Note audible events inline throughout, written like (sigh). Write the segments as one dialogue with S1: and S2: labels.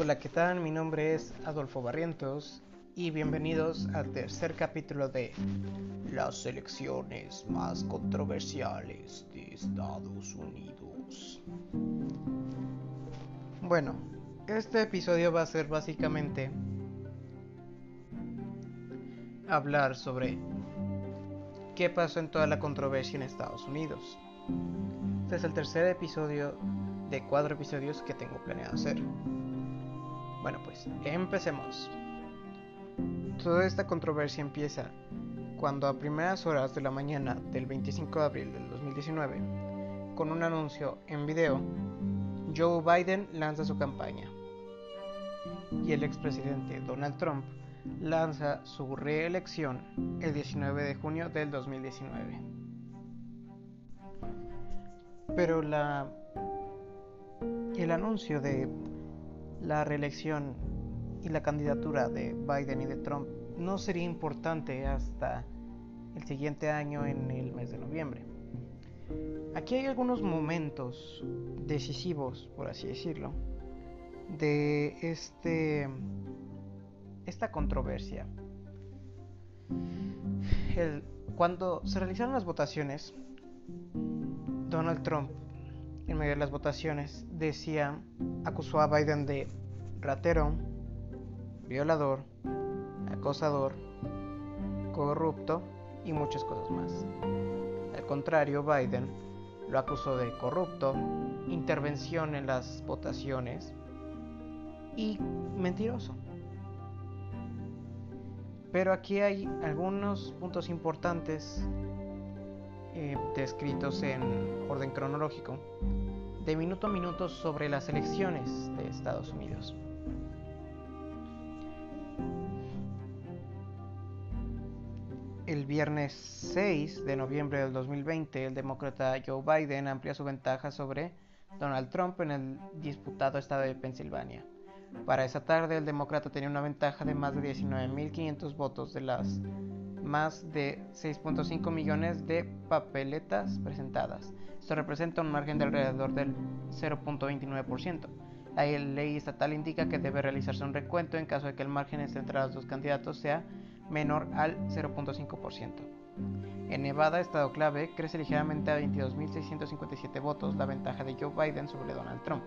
S1: Hola, ¿qué tal? Mi nombre es Adolfo Barrientos y bienvenidos al tercer capítulo de Las elecciones más controversiales de Estados Unidos. Bueno, este episodio va a ser básicamente hablar sobre qué pasó en toda la controversia en Estados Unidos. Este es el tercer episodio de cuatro episodios que tengo planeado hacer. Bueno, pues empecemos. Toda esta controversia empieza cuando a primeras horas de la mañana del 25 de abril del 2019, con un anuncio en video, Joe Biden lanza su campaña y el expresidente Donald Trump lanza su reelección el 19 de junio del 2019. Pero la el anuncio de la reelección y la candidatura de Biden y de Trump no sería importante hasta el siguiente año en el mes de noviembre. Aquí hay algunos momentos decisivos, por así decirlo, de este esta controversia. cuando se realizaron las votaciones, Donald Trump en medio de las votaciones, decía, acusó a Biden de ratero, violador, acosador, corrupto y muchas cosas más. Al contrario, Biden lo acusó de corrupto, intervención en las votaciones y mentiroso. Pero aquí hay algunos puntos importantes eh, descritos en orden cronológico de minuto a minuto sobre las elecciones de Estados Unidos. El viernes 6 de noviembre del 2020, el demócrata Joe Biden amplía su ventaja sobre Donald Trump en el disputado estado de Pensilvania. Para esa tarde, el demócrata tenía una ventaja de más de 19.500 votos de las más de 6.5 millones de papeletas presentadas. Esto representa un margen de alrededor del 0.29%. La ley estatal indica que debe realizarse un recuento en caso de que el margen entre los dos candidatos sea menor al 0.5%. En Nevada, estado clave, crece ligeramente a 22.657 votos la ventaja de Joe Biden sobre Donald Trump.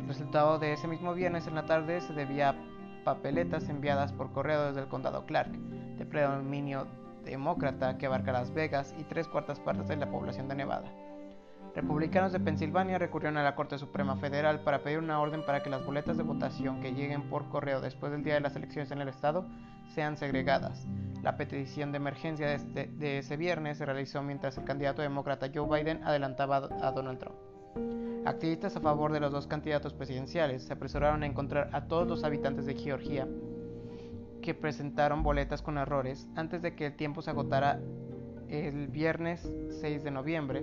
S1: El resultado de ese mismo viernes en la tarde se debía a papeletas enviadas por correo desde el condado Clark, de predominio demócrata que abarca Las Vegas y tres cuartas partes de la población de Nevada. Republicanos de Pensilvania recurrieron a la Corte Suprema Federal para pedir una orden para que las boletas de votación que lleguen por correo después del día de las elecciones en el estado sean segregadas. La petición de emergencia de, este, ese viernes se realizó mientras el candidato demócrata Joe Biden adelantaba a Donald Trump. Activistas a favor de los dos candidatos presidenciales se apresuraron a encontrar a todos los habitantes de Georgia que presentaron boletas con errores antes de que el tiempo se agotara el viernes 6 de noviembre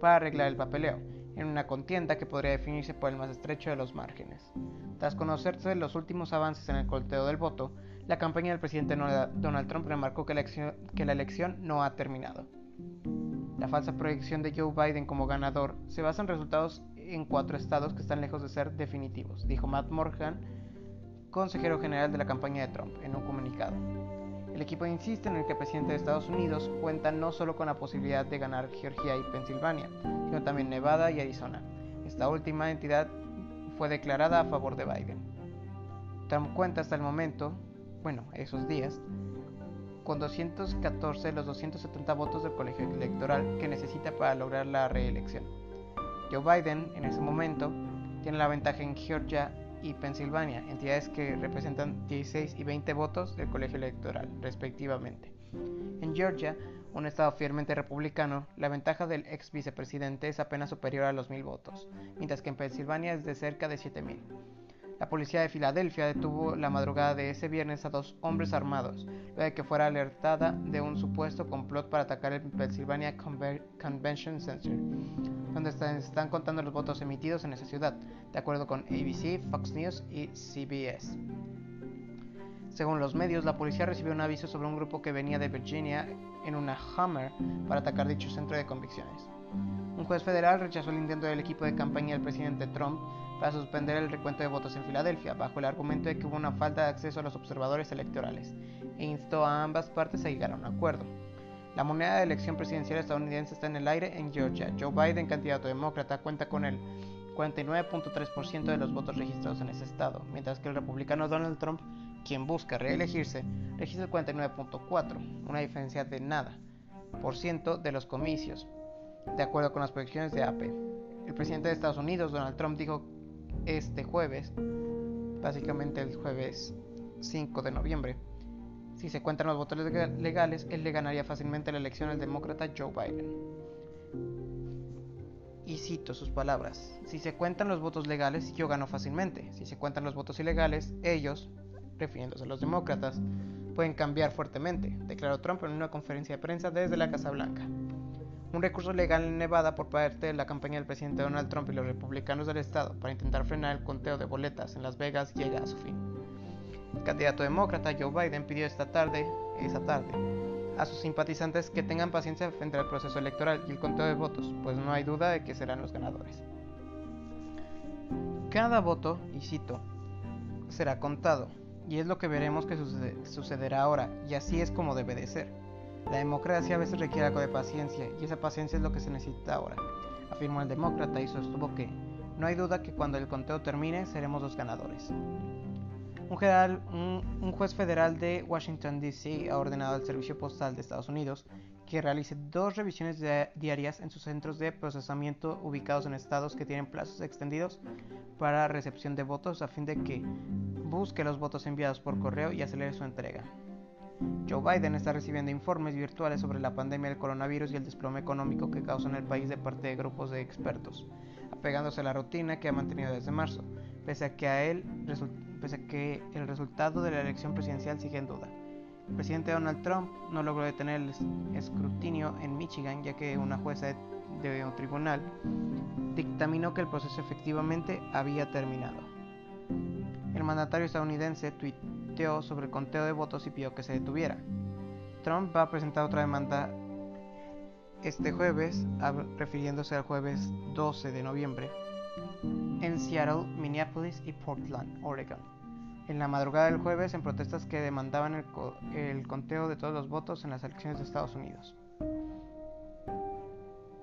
S1: para arreglar el papeleo, en una contienda que podría definirse por el más estrecho de los márgenes. Tras conocerse los últimos avances en el colteo del voto, la campaña del presidente Donald Trump remarcó que la, elección, que la elección no ha terminado. La falsa proyección de Joe Biden como ganador se basa en resultados en cuatro estados que están lejos de ser definitivos, dijo Matt Morgan, consejero general de la campaña de Trump, en un comunicado. El equipo insiste en que el presidente de Estados Unidos cuenta no solo con la posibilidad de ganar Georgia y Pensilvania, sino también Nevada y Arizona. Esta última entidad fue declarada a favor de Biden. Trump cuenta hasta el momento, bueno, esos días, con 214 de los 270 votos del colegio electoral que necesita para lograr la reelección. Joe Biden, en ese momento, tiene la ventaja en Georgia y Pensilvania, entidades que representan 16 y 20 votos del colegio electoral, respectivamente. En Georgia, un estado fielmente republicano, la ventaja del ex vicepresidente es apenas superior a los mil votos, mientras que en Pensilvania es de cerca de 7000. La policía de Filadelfia detuvo la madrugada de ese viernes a dos hombres armados, luego de que fuera alertada de un supuesto complot para atacar el Pennsylvania Convention Center, donde están contando los votos emitidos en esa ciudad, de acuerdo con ABC, Fox News y CBS. Según los medios, la policía recibió un aviso sobre un grupo que venía de Virginia en una Hummer para atacar dicho centro de convicciones. Un juez federal rechazó el intento del equipo de campaña del presidente Trump para suspender el recuento de votos en Filadelfia, bajo el argumento de que hubo una falta de acceso a los observadores electorales, e instó a ambas partes a llegar a un acuerdo. La moneda de elección presidencial estadounidense está en el aire en Georgia. Joe Biden, candidato demócrata, cuenta con el 49.3% de los votos registrados en ese estado, mientras que el republicano Donald Trump, quien busca reelegirse, registra el 49.4%, una diferencia de nada por ciento de los comicios, de acuerdo con las proyecciones de AP. El presidente de Estados Unidos, Donald Trump, dijo este jueves, básicamente el jueves 5 de noviembre, si se cuentan los votos legales, él le ganaría fácilmente la elección al demócrata Joe Biden. Y cito sus palabras, si se cuentan los votos legales, yo gano fácilmente. Si se cuentan los votos ilegales, ellos, refiriéndose a los demócratas, pueden cambiar fuertemente, declaró Trump en una conferencia de prensa desde la Casa Blanca. Un recurso legal en Nevada por parte de la campaña del presidente Donald Trump y los republicanos del estado para intentar frenar el conteo de boletas en Las Vegas llega a su fin. El candidato demócrata Joe Biden pidió esta tarde, esa tarde, a sus simpatizantes que tengan paciencia frente al proceso electoral y el conteo de votos, pues no hay duda de que serán los ganadores. Cada voto, y cito, será contado, y es lo que veremos que sucederá ahora, y así es como debe de ser. La democracia a veces requiere algo de paciencia y esa paciencia es lo que se necesita ahora, afirmó el demócrata y sostuvo que no hay duda que cuando el conteo termine seremos los ganadores. Un, un juez federal de Washington, D.C. ha ordenado al Servicio Postal de Estados Unidos que realice dos revisiones diarias en sus centros de procesamiento ubicados en estados que tienen plazos extendidos para recepción de votos a fin de que busque los votos enviados por correo y acelere su entrega. Joe Biden está recibiendo informes virtuales sobre la pandemia del coronavirus y el desplome económico que causa en el país de parte de grupos de expertos, apegándose a la rutina que ha mantenido desde marzo, pese a que, a él, pese a que el resultado de la elección presidencial sigue en duda. El presidente Donald Trump no logró detener el escrutinio en Michigan ya que una jueza de un tribunal dictaminó que el proceso efectivamente había terminado. El mandatario estadounidense tuiteó sobre el conteo de votos y pidió que se detuviera. Trump va a presentar otra demanda este jueves, refiriéndose al jueves 12 de noviembre, en Seattle, Minneapolis y Portland, Oregon. En la madrugada del jueves, en protestas que demandaban el, conteo de todos los votos en las elecciones de Estados Unidos.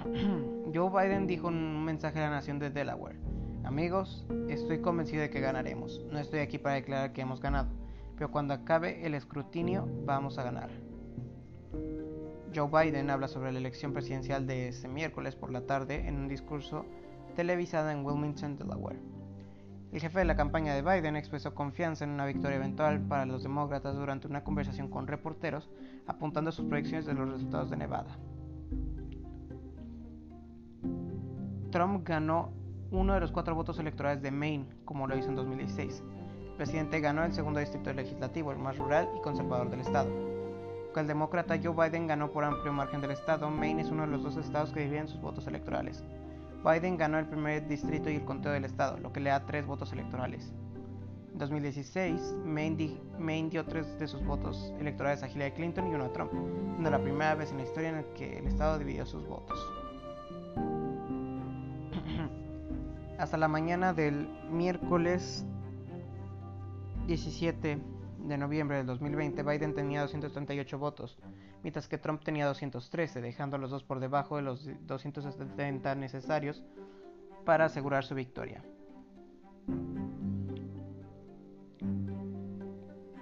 S1: (clears throat) Joe Biden dijo en un mensaje a la nación de Delaware, Amigos, estoy convencido de que ganaremos. No estoy aquí para declarar que hemos ganado, pero cuando acabe el escrutinio vamos a ganar. Joe Biden habla sobre la elección presidencial de ese miércoles por la tarde en un discurso televisado en Wilmington, Delaware. El jefe de la campaña de Biden expresó confianza en una victoria eventual para los demócratas durante una conversación con reporteros, apuntando a sus proyecciones de los resultados de Nevada. Trump ganó uno de los cuatro votos electorales de Maine, como lo hizo en 2016. El presidente ganó el segundo distrito legislativo, el más rural y conservador del estado. El demócrata Joe Biden ganó por amplio margen del estado, Maine es uno de los dos estados que dividen sus votos electorales. Biden ganó el primer distrito y el conteo del estado, lo que le da tres votos electorales. En 2016, Maine, Maine, dio tres de sus votos electorales a Hillary Clinton y uno a Trump, siendo la primera vez en la historia en la que el estado dividió sus votos. (clears throat) hasta la mañana del miércoles 17 de noviembre del 2020, Biden tenía 238 votos, mientras que Trump tenía 213, dejando a los dos por debajo de los 270 necesarios para asegurar su victoria.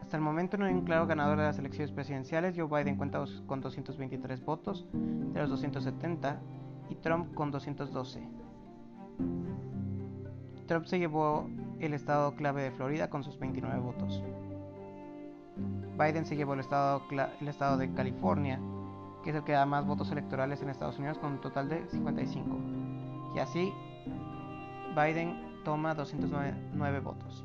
S1: Hasta el momento no hay un claro ganador de las elecciones presidenciales. Joe Biden cuenta con 223 votos de los 270 y Trump con 212. Trump se llevó el estado clave de Florida con sus 29 votos. Biden se llevó el estado, el estado de California, que es el que da más votos electorales en Estados Unidos con un total de 55. Y así, Biden toma 209 votos.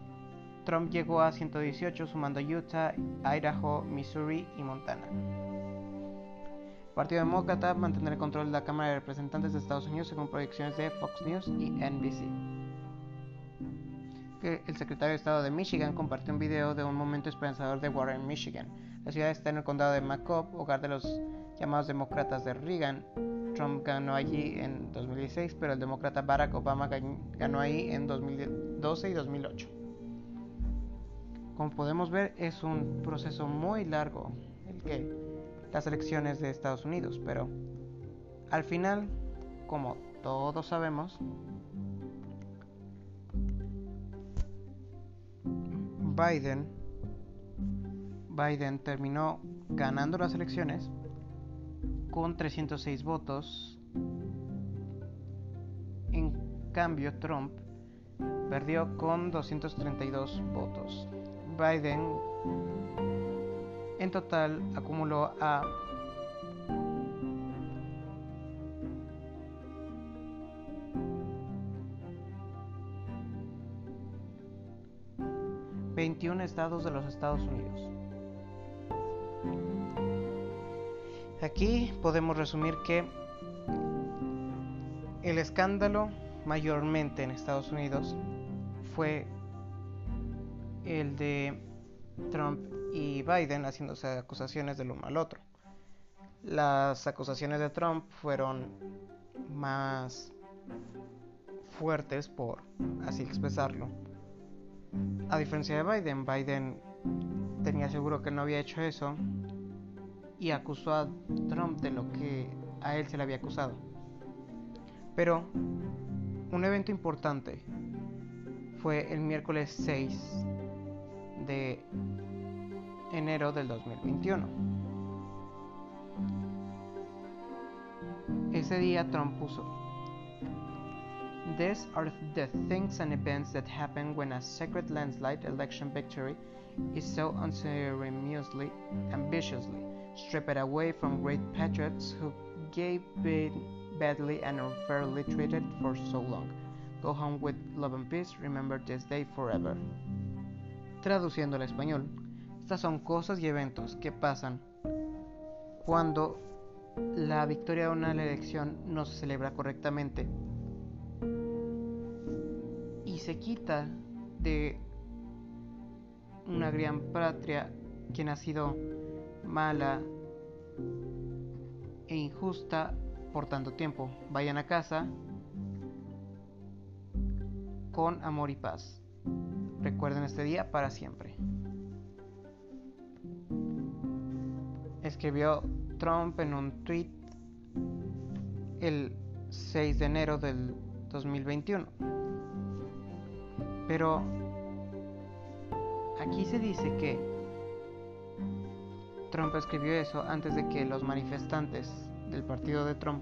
S1: Trump llegó a 118 sumando Utah, Idaho, Missouri y Montana. El Partido Demócrata mantendrá el control de la Cámara de Representantes de Estados Unidos según proyecciones de Fox News y NBC el secretario de Estado de Michigan compartió un video de un momento esperanzador de Warren, Michigan. La ciudad está en el condado de Macomb, hogar de los llamados demócratas de Reagan, Trump ganó allí en 2016, pero el demócrata Barack Obama ganó ahí en 2012 y 2008. Como podemos ver, es un proceso muy largo el que las elecciones de Estados Unidos, pero al final, como todos sabemos, Biden Biden terminó ganando las elecciones con 306 votos. En cambio, Trump perdió con 232 votos. Biden en total acumuló a ...21 estados de los Estados Unidos. Aquí podemos resumir que el escándalo mayormente en Estados Unidos fue el de Trump y Biden haciéndose acusaciones del uno al otro. Las acusaciones de Trump fueron más fuertes, por así expresarlo. A diferencia de Biden, Biden tenía seguro que no había hecho eso y acusó a Trump de lo que a él se le había acusado. Pero un evento importante fue el miércoles 6 de enero del 2021. Ese día Trump puso These are the things and events that happen when a secret landslide election victory is so unceremoniously, ambitiously stripped away from great patriots who gave been badly and unfairly treated for so long. Go home with love and peace, remember this day forever. Traduciendo al español, estas son cosas y eventos que pasan cuando la victoria de una elección no se celebra correctamente se quita de una gran patria quien ha sido mala e injusta por tanto tiempo. Vayan a casa con amor y paz. Recuerden este día para siempre. Escribió Trump en un tweet el 6 de enero del 2021. Pero aquí se dice que Trump escribió eso antes de que los manifestantes del partido de Trump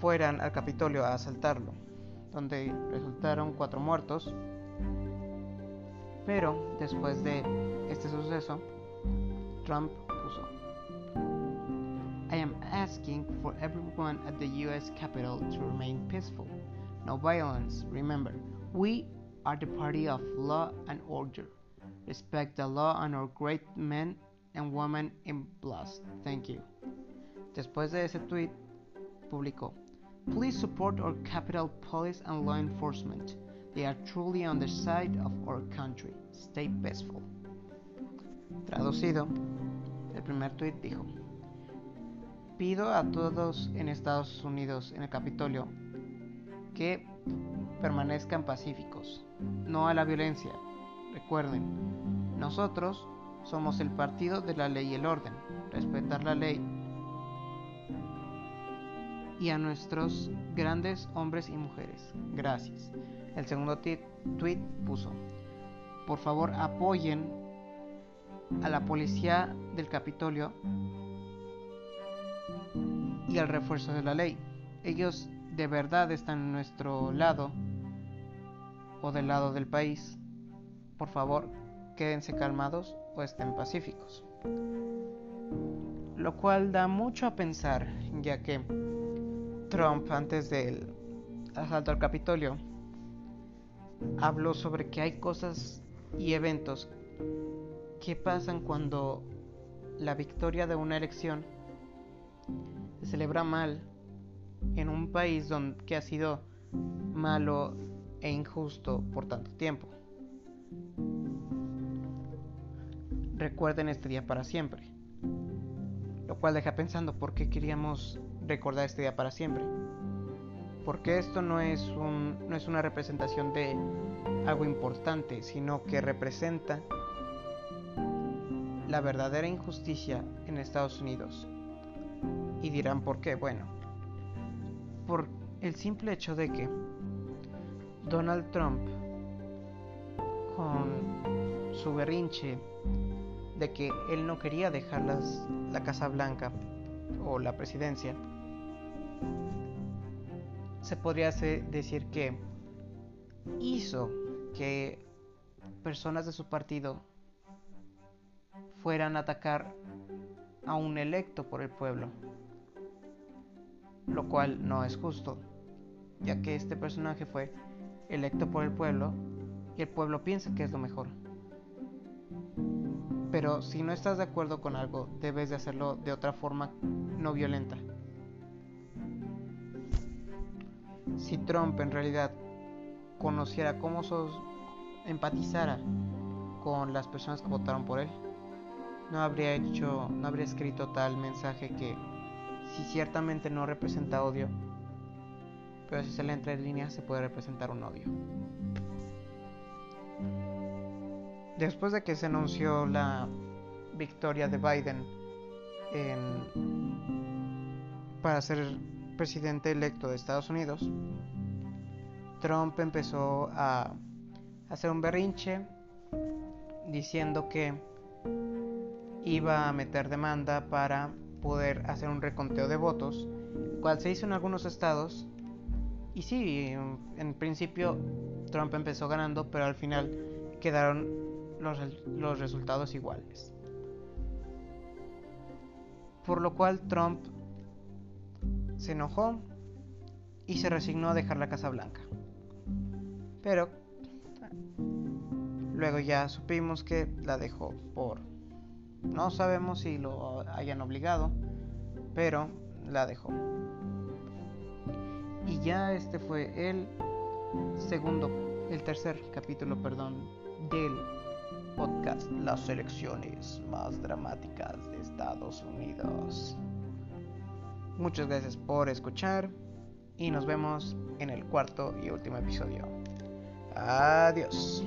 S1: fueran al Capitolio a asaltarlo, donde resultaron cuatro muertos. Pero después de este suceso, Trump puso, I am asking for everyone at the US Capitol to remain peaceful. No violence. Remember, we are the party of law and order. Respect the law and our great men and women in blast. Thank you. Después de ese tweet, publicó: Please support our Capitol Police and law enforcement. They are truly on the side of our country. Stay peaceful. Traducido, el primer tweet dijo: Pido a todos en Estados Unidos, en el Capitolio, que permanezcan pacíficos, no a la violencia, Recuerden, nosotros somos el partido de la ley y el orden. Respetar la ley y a nuestros grandes hombres y mujeres. Gracias. El segundo tweet puso, por favor apoyen a la policía del Capitolio y al refuerzo de la ley. Ellos de verdad están en nuestro lado o del lado del país por favor, quédense calmados o estén pacíficos. Lo cual da mucho a pensar, ya que Trump, antes del asalto al Capitolio, habló sobre que hay cosas y eventos que pasan cuando la victoria de una elección se celebra mal en un país que ha sido malo e injusto por tanto tiempo. Recuerden este día para siempre. Lo cual deja pensando por qué queríamos recordar este día para siempre. Porque esto no es una representación de algo importante, sino que representa la verdadera injusticia en Estados Unidos. Y dirán por qué. Bueno, por el simple hecho de que Donald Trump, con su berrinche de que él no quería dejar la Casa Blanca o la presidencia, se podría decir que hizo que personas de su partido fueran a atacar a un electo por el pueblo, lo cual no es justo, ya que este personaje fue electo por el pueblo y el pueblo piensa que es lo mejor. Pero si no estás de acuerdo con algo, debes de hacerlo de otra forma no violenta. Si Trump en realidad conociera cómo sos, empatizara con las personas que votaron por él, no habría hecho, no habría escrito tal mensaje que si ciertamente no representa odio, pero si se le entra en línea se puede representar un odio. Después de que se anunció la victoria de Biden para ser presidente electo de Estados Unidos, Trump empezó a hacer un berrinche diciendo que iba a meter demanda para poder hacer un reconteo de votos, cual se hizo en algunos estados. Y sí, en principio Trump empezó ganando, pero al final quedaron los, los resultados iguales. Por lo cual Trump se enojó y se resignó a dejar la Casa Blanca. Pero luego ya supimos que la dejó por no sabemos si lo hayan obligado, pero la dejó. Y ya este fue el segundo, el tercer capítulo, perdón, del podcast Las elecciones más dramáticas de Estados Unidos. Muchas gracias por escuchar y nos vemos en el cuarto y último episodio. Adiós.